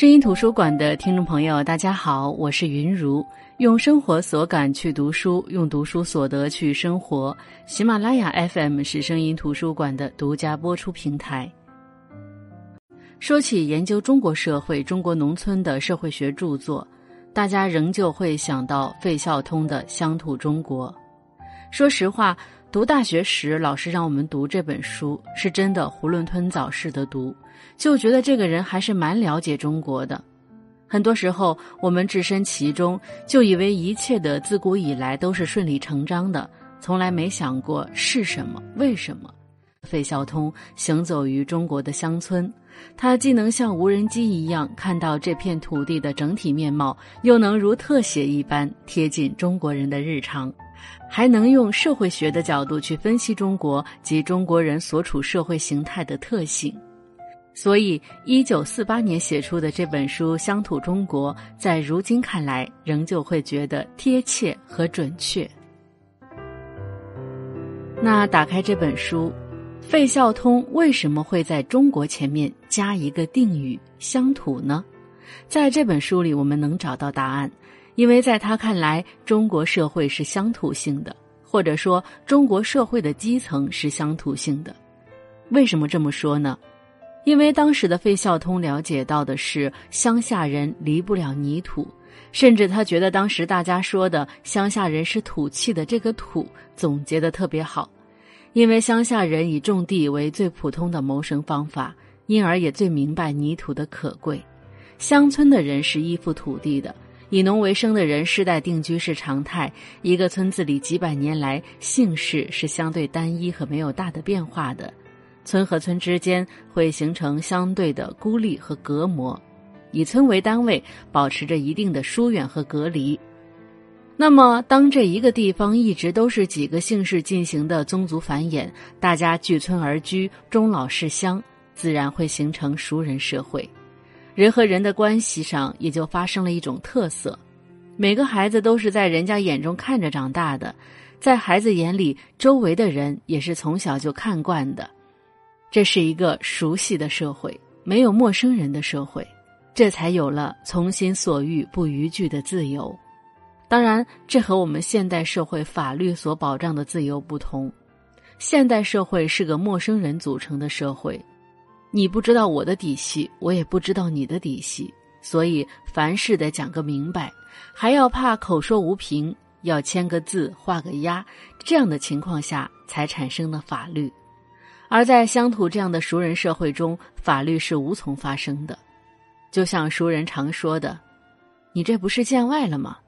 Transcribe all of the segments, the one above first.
声音图书馆的听众朋友，大家好，我是云如。用生活所感去读书，用读书所得去生活。喜马拉雅 FM 是声音图书馆的独家播出平台。说起研究中国社会、中国农村的社会学著作，大家仍旧会想到费孝通的《乡土中国》。说实话。读大学时，老师让我们读这本书，是真的囫囵吞枣似的读，就觉得这个人还是蛮了解中国的。很多时候，我们置身其中，就以为一切的自古以来都是顺理成章的，从来没想过是什么、为什么。费孝通行走于中国的乡村，他既能像无人机一样看到这片土地的整体面貌，又能如特写一般贴近中国人的日常。还能用社会学的角度去分析中国及中国人所处社会形态的特性，所以一九四八年写出的这本书《乡土中国》在如今看来仍旧会觉得贴切和准确。那打开这本书，费孝通为什么会在中国前面加一个定语“乡土”呢？在这本书里，我们能找到答案。因为在他看来，中国社会是乡土性的，或者说中国社会的基层是乡土性的。为什么这么说呢？因为当时的费孝通了解到的是乡下人离不了泥土，甚至他觉得当时大家说的乡下人是土气的这个“土”总结的特别好。因为乡下人以种地为最普通的谋生方法，因而也最明白泥土的可贵。乡村的人是依附土地的。以农为生的人世代定居是常态。一个村子里几百年来，姓氏是相对单一和没有大的变化的。村和村之间会形成相对的孤立和隔膜，以村为单位，保持着一定的疏远和隔离。那么，当这一个地方一直都是几个姓氏进行的宗族繁衍，大家聚村而居，终老是乡，自然会形成熟人社会。人和人的关系上也就发生了一种特色，每个孩子都是在人家眼中看着长大的，在孩子眼里，周围的人也是从小就看惯的，这是一个熟悉的社会，没有陌生人的社会，这才有了从心所欲不逾矩的自由。当然，这和我们现代社会法律所保障的自由不同，现代社会是个陌生人组成的社会。你不知道我的底细，我也不知道你的底细，所以凡事得讲个明白，还要怕口说无凭，要签个字画个押，这样的情况下才产生了法律。而在乡土这样的熟人社会中，法律是无从发生的。就像熟人常说的：“你这不是见外了吗？”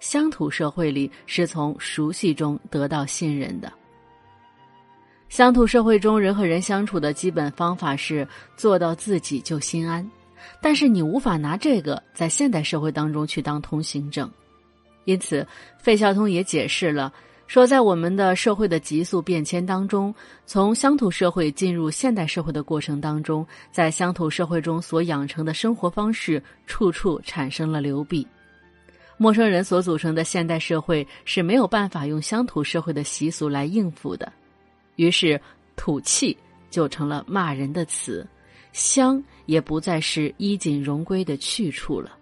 乡土社会里是从熟悉中得到信任的。乡土社会中，人和人相处的基本方法是做到自己就心安，但是你无法拿这个在现代社会当中去当通行证。因此，费孝通也解释了，说在我们的社会的急速变迁当中，从乡土社会进入现代社会的过程当中，在乡土社会中所养成的生活方式，处处产生了流弊。陌生人所组成的现代社会是没有办法用乡土社会的习俗来应付的。于是，土气就成了骂人的词，乡也不再是衣锦荣归的去处了。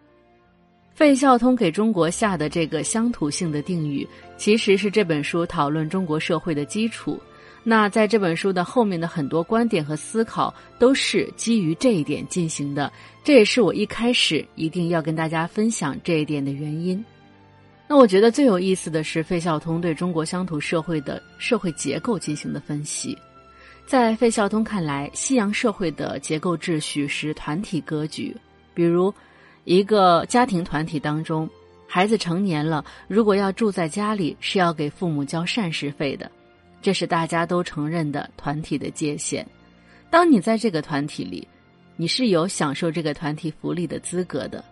费孝通给中国下的这个乡土性的定语，其实是这本书讨论中国社会的基础。那在这本书的后面的很多观点和思考，都是基于这一点进行的。这也是我一开始一定要跟大家分享这一点的原因。那我觉得最有意思的是费孝通对中国乡土社会的社会结构进行的分析。在费孝通看来，西洋社会的结构秩序是团体格局。比如，一个家庭团体当中，孩子成年了，如果要住在家里，是要给父母交膳食费的，这是大家都承认的团体的界限。当你在这个团体里，你是有享受这个团体福利的资格的。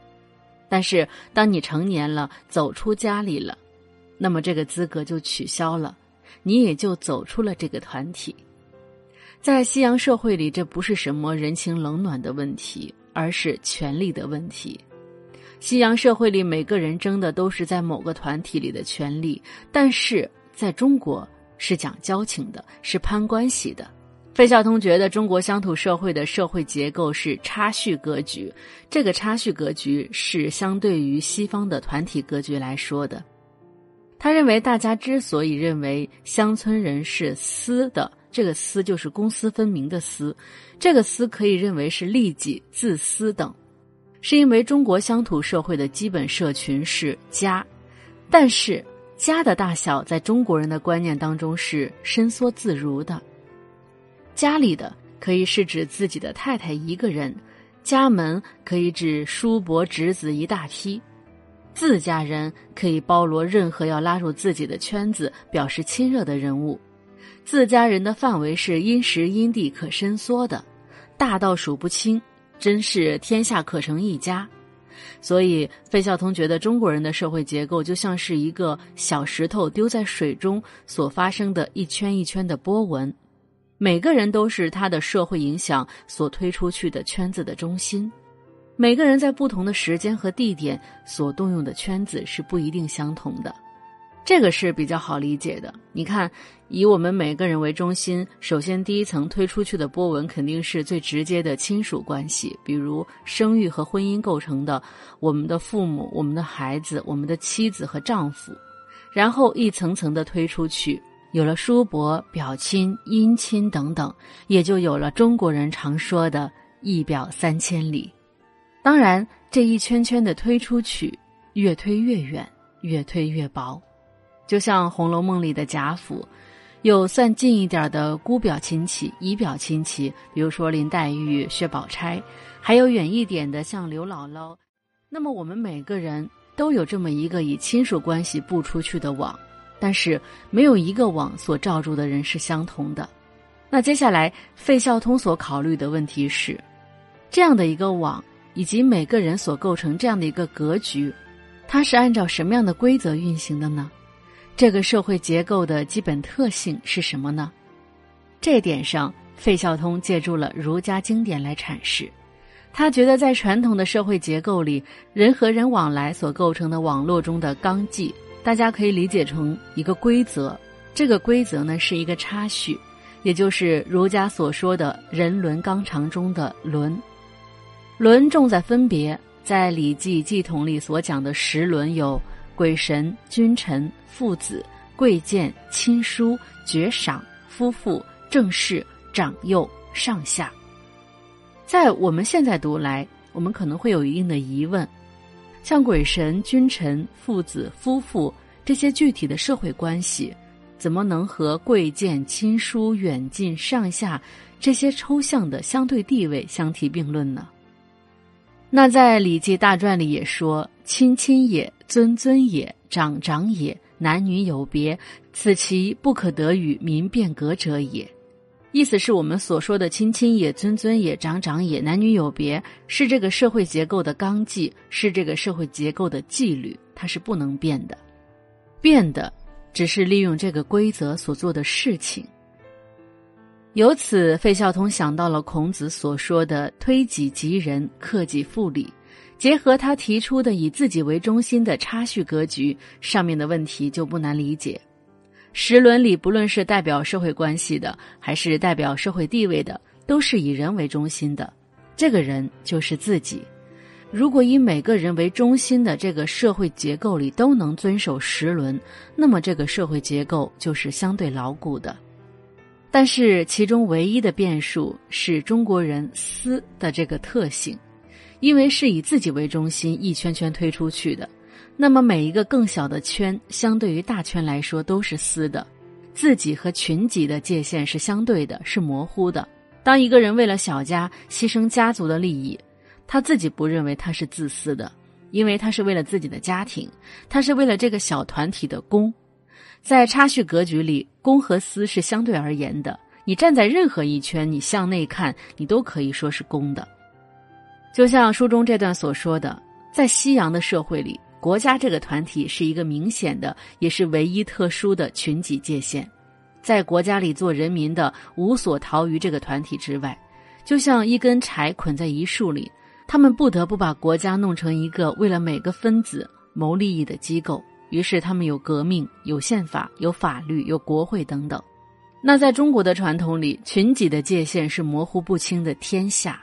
但是，当你成年了，走出家里了，那么这个资格就取消了，你也就走出了这个团体。在西洋社会里，这不是什么人情冷暖的问题，而是权力的问题。西洋社会里，每个人争的都是在某个团体里的权利，但是在中国是讲交情的，是攀关系的。费孝通觉得中国乡土社会的社会结构是差序格局，这个差序格局是相对于西方的团体格局来说的。他认为，大家之所以认为乡村人是私的，这个私就是公私分明的私，这个私可以认为是利己、自私等，是因为中国乡土社会的基本社群是家，但是家的大小在中国人的观念当中是伸缩自如的。家里的可以是指自己的太太一个人，家门可以指叔伯侄子一大批，自家人可以包罗任何要拉入自己的圈子、表示亲热的人物。自家人的范围是因时因地可伸缩的，大到数不清，真是天下可成一家。所以费孝通觉得中国人的社会结构就像是一个小石头丢在水中所发生的一圈一圈的波纹。每个人都是他的社会影响所推出去的圈子的中心，每个人在不同的时间和地点所动用的圈子是不一定相同的，这个是比较好理解的。你看，以我们每个人为中心，首先第一层推出去的波纹肯定是最直接的亲属关系，比如生育和婚姻构成的我们的父母、我们的孩子、我们的妻子和丈夫，然后一层层的推出去。有了叔伯、表亲、姻亲等等，也就有了中国人常说的“一表三千里”。当然，这一圈圈的推出去，越推越远，越推越薄。就像《红楼梦》里的贾府，有算近一点的姑表亲戚、姨表亲戚，比如说林黛玉、薛宝钗；还有远一点的，像刘姥姥。那么，我们每个人都有这么一个以亲属关系布出去的网。但是没有一个网所罩住的人是相同的。那接下来费孝通所考虑的问题是，这样的一个网以及每个人所构成这样的一个格局，它是按照什么样的规则运行的呢？这个社会结构的基本特性是什么呢？这点上，费孝通借助了儒家经典来阐释。他觉得在传统的社会结构里，人和人往来所构成的网络中的纲纪。大家可以理解成一个规则，这个规则呢是一个插序，也就是儒家所说的人伦纲常中的伦。伦重在分别，在《礼记纪统》里所讲的十伦有鬼神、君臣、父子、贵贱、亲疏、爵赏、夫妇、正室、长幼、上下。在我们现在读来，我们可能会有一定的疑问。像鬼神、君臣、父子、夫妇这些具体的社会关系，怎么能和贵贱、亲疏、远近、上下这些抽象的相对地位相提并论呢？那在《礼记大传》里也说：“亲亲也，尊尊也，长长也，男女有别，此其不可得与民变革者也。”意思是我们所说的亲亲也、尊尊也、长长也、男女有别，是这个社会结构的纲纪，是这个社会结构的纪律，它是不能变的。变的，只是利用这个规则所做的事情。由此，费孝通想到了孔子所说的“推己及人，克己复礼”，结合他提出的以自己为中心的差序格局，上面的问题就不难理解。十伦里，不论是代表社会关系的，还是代表社会地位的，都是以人为中心的。这个人就是自己。如果以每个人为中心的这个社会结构里都能遵守十伦，那么这个社会结构就是相对牢固的。但是其中唯一的变数是中国人私的这个特性，因为是以自己为中心，一圈圈推出去的。那么每一个更小的圈，相对于大圈来说都是私的，自己和群己的界限是相对的，是模糊的。当一个人为了小家牺牲家族的利益，他自己不认为他是自私的，因为他是为了自己的家庭，他是为了这个小团体的公。在差序格局里，公和私是相对而言的。你站在任何一圈，你向内看，你都可以说是公的。就像书中这段所说的，在西洋的社会里。国家这个团体是一个明显的，也是唯一特殊的群己界限，在国家里做人民的无所逃于这个团体之外，就像一根柴捆在一树里，他们不得不把国家弄成一个为了每个分子谋利益的机构。于是他们有革命、有宪法、有法律、有国会等等。那在中国的传统里，群己的界限是模糊不清的天下，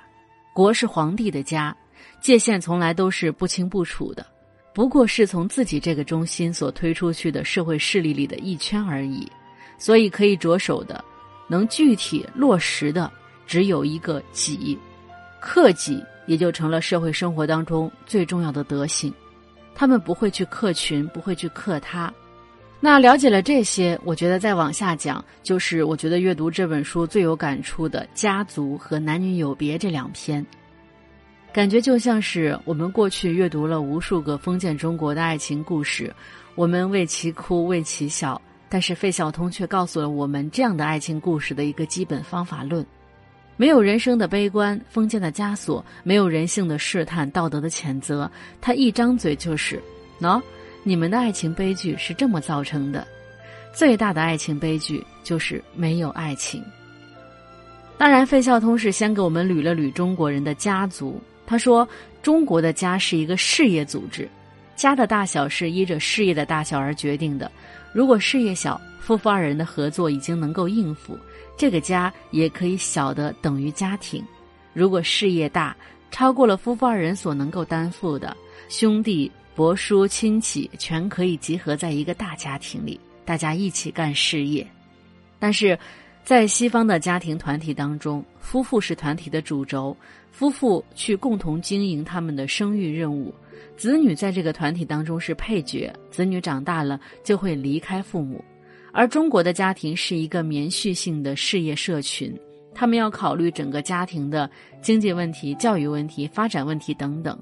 国是皇帝的家，界限从来都是不清不楚的，不过是从自己这个中心所推出去的社会势力里的一圈而已。所以可以着手的，能具体落实的，只有一个己，克己也就成了社会生活当中最重要的德行。他们不会去克群，不会去克他。那了解了这些，我觉得再往下讲，就是我觉得阅读这本书最有感触的《家族》和《男女有别》这两篇，感觉就像是我们过去阅读了无数个封建中国的爱情故事，我们为其哭，为其笑。但是费孝通却告诉了我们这样的爱情故事的一个基本方法论：没有人生的悲观、封建的枷锁，没有人性的试探、道德的谴责。他一张嘴就是：“喏，你们的爱情悲剧是这么造成的。最大的爱情悲剧就是没有爱情。”当然，费孝通是先给我们捋了捋中国人的家族。他说：“中国的家是一个事业组织，家的大小是依着事业的大小而决定的。”如果事业小，夫妇二人的合作已经能够应付，这个家也可以小的等于家庭；如果事业大，超过了夫妇二人所能够担负的，兄弟、伯叔、亲戚全可以集合在一个大家庭里，大家一起干事业。但是，在西方的家庭团体当中，夫妇是团体的主轴，夫妇去共同经营他们的生育任务。子女在这个团体当中是配角，子女长大了就会离开父母，而中国的家庭是一个绵续性的事业社群，他们要考虑整个家庭的经济问题、教育问题、发展问题等等，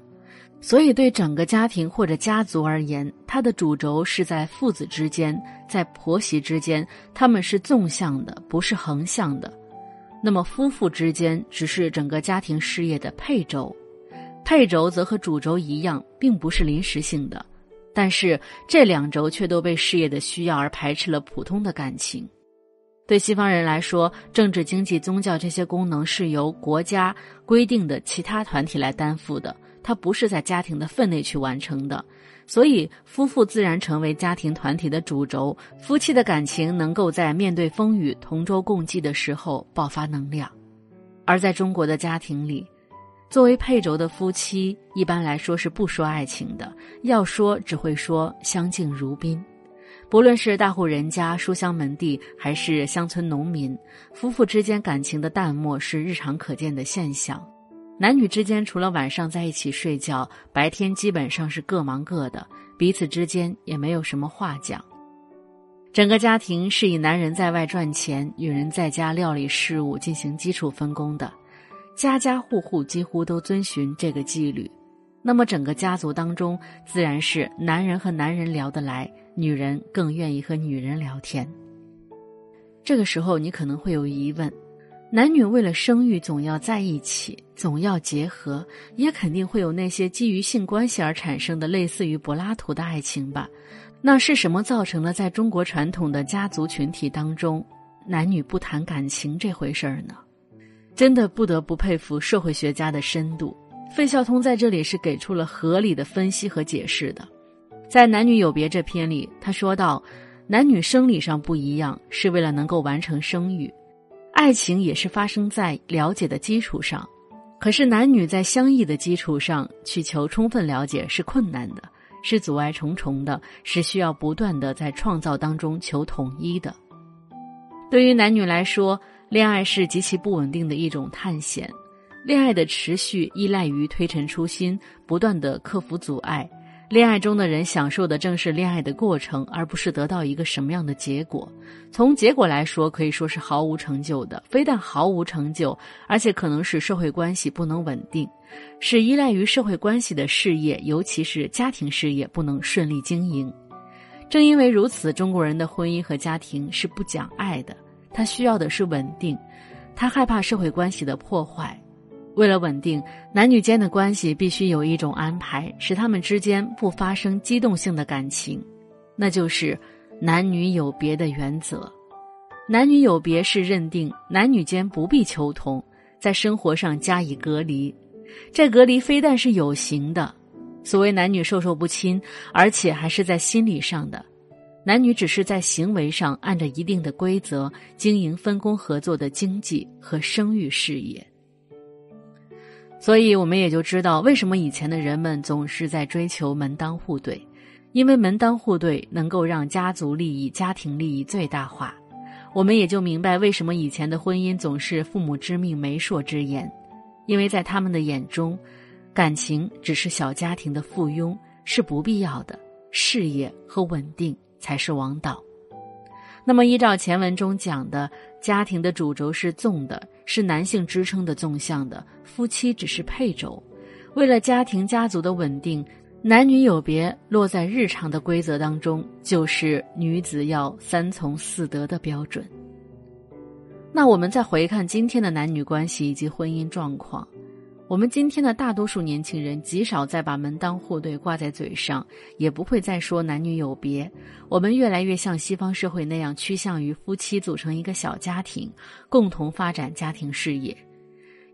所以对整个家庭或者家族而言，它的主轴是在父子之间，在婆媳之间，他们是纵向的，不是横向的，那么夫妇之间只是整个家庭事业的配轴。配轴则和主轴一样，并不是临时性的，但是这两轴却都被事业的需要而排斥了普通的感情。对西方人来说，政治、经济、宗教这些功能是由国家规定的其他团体来担负的，它不是在家庭的分内去完成的。所以，夫妇自然成为家庭团体的主轴，夫妻的感情能够在面对风雨、同舟共济的时候爆发能量。而在中国的家庭里，作为配轴的夫妻，一般来说是不说爱情的，要说只会说相敬如宾。不论是大户人家、书香门第，还是乡村农民，夫妇之间感情的淡漠是日常可见的现象。男女之间除了晚上在一起睡觉，白天基本上是各忙各的，彼此之间也没有什么话讲。整个家庭是以男人在外赚钱，女人在家料理事务，进行基础分工的。家家户户几乎都遵循这个纪律，那么整个家族当中，自然是男人和男人聊得来，女人更愿意和女人聊天。这个时候，你可能会有疑问：男女为了生育总要在一起，总要结合，也肯定会有那些基于性关系而产生的类似于柏拉图的爱情吧？那是什么造成了在中国传统的家族群体当中，男女不谈感情这回事儿呢？真的不得不佩服社会学家的深度。费孝通在这里是给出了合理的分析和解释的。在《男女有别》这篇里，他说到，男女生理上不一样，是为了能够完成生育；爱情也是发生在了解的基础上。可是男女在相异的基础上去求充分了解是困难的，是阻碍重重的，是需要不断的在创造当中求统一的。对于男女来说，恋爱是极其不稳定的一种探险，恋爱的持续依赖于推陈出新，不断的克服阻碍。恋爱中的人享受的正是恋爱的过程，而不是得到一个什么样的结果。从结果来说，可以说是毫无成就的。非但毫无成就，而且可能使社会关系不能稳定，是依赖于社会关系的事业，尤其是家庭事业不能顺利经营。正因为如此，中国人的婚姻和家庭是不讲爱的。他需要的是稳定，他害怕社会关系的破坏。为了稳定，男女间的关系必须有一种安排，使他们之间不发生机动性的感情，那就是男女有别的原则。男女有别是认定男女间不必求同，在生活上加以隔离。这隔离非但是有形的，所谓男女授受不亲，而且还是在心理上的。男女只是在行为上按着一定的规则经营分工合作的经济和生育事业。所以，我们也就知道为什么以前的人们总是在追求门当户对，因为门当户对能够让家族利益、家庭利益最大化。我们也就明白为什么以前的婚姻总是父母之命、媒妁之言，因为在他们的眼中，感情只是小家庭的附庸，是不必要的，事业和稳定才是王道。那么，依照前文中讲的，家庭的主轴是纵的，是男性支撑的纵向的，夫妻只是配轴。为了家庭家族的稳定，男女有别落在日常的规则当中，就是女子要三从四德的标准。那我们再回看今天的男女关系以及婚姻状况。我们今天的大多数年轻人极少再把门当户对挂在嘴上，也不会再说男女有别。我们越来越像西方社会那样，趋向于夫妻组成一个小家庭，共同发展家庭事业。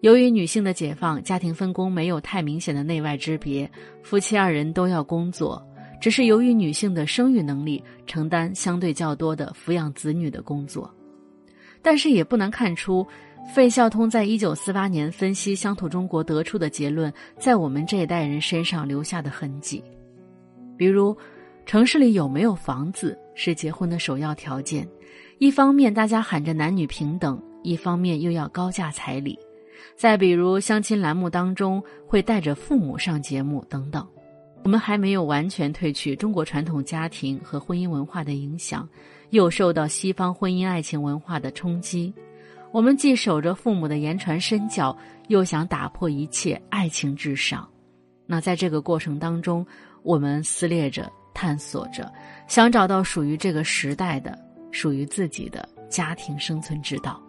由于女性的解放，家庭分工没有太明显的内外之别，夫妻二人都要工作，只是由于女性的生育能力，承担相对较多的抚养子女的工作。但是也不难看出。费孝通在一九四八年分析乡土中国得出的结论，在我们这一代人身上留下的痕迹，比如，城市里有没有房子是结婚的首要条件。一方面大家喊着男女平等，一方面又要高价彩礼。再比如相亲栏目当中会带着父母上节目等等。我们还没有完全褪去中国传统家庭和婚姻文化的影响，又受到西方婚姻爱情文化的冲击。我们既守着父母的言传身教，又想打破一切爱情至上。那在这个过程当中，我们撕裂着、探索着，想找到属于这个时代的、属于自己的家庭生存之道。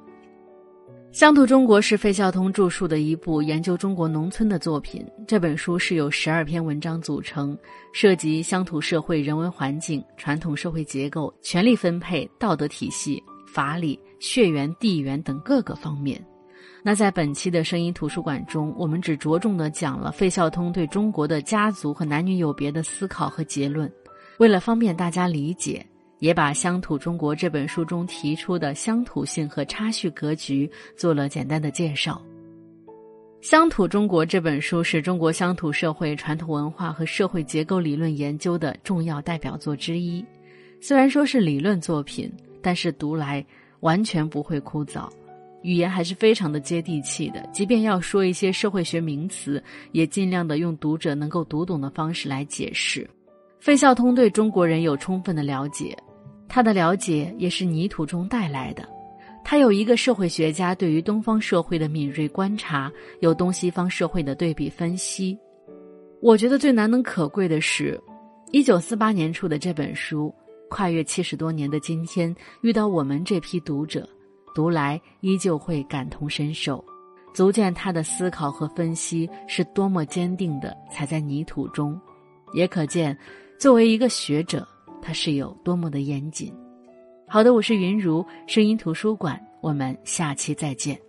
《乡土中国》是费孝通著述的一部研究中国农村的作品。这本书是由十二篇文章组成，涉及乡土社会、人文环境、传统社会结构、权力分配、道德体系、法理。血缘、地缘等各个方面。那在本期的声音图书馆中，我们只着重的讲了费孝通对中国的家族和男女有别的思考和结论。为了方便大家理解，也把《乡土中国》这本书中提出的乡土性和差序格局做了简单的介绍。《乡土中国》这本书是中国乡土社会、传统文化和社会结构理论研究的重要代表作之一。虽然说是理论作品，但是读来。完全不会枯燥，语言还是非常的接地气的。即便要说一些社会学名词，也尽量的用读者能够读懂的方式来解释。费孝通对中国人有充分的了解，他的了解也是泥土中带来的。他有一个社会学家对于东方社会的敏锐观察，有东西方社会的对比分析。我觉得最难能可贵的是，一九四八年出的这本书。跨越七十多年的今天，遇到我们这批读者，读来依旧会感同身受，足见他的思考和分析是多么坚定的踩在泥土中，也可见，作为一个学者，他是有多么的严谨。好的，我是云如声音图书馆，我们下期再见。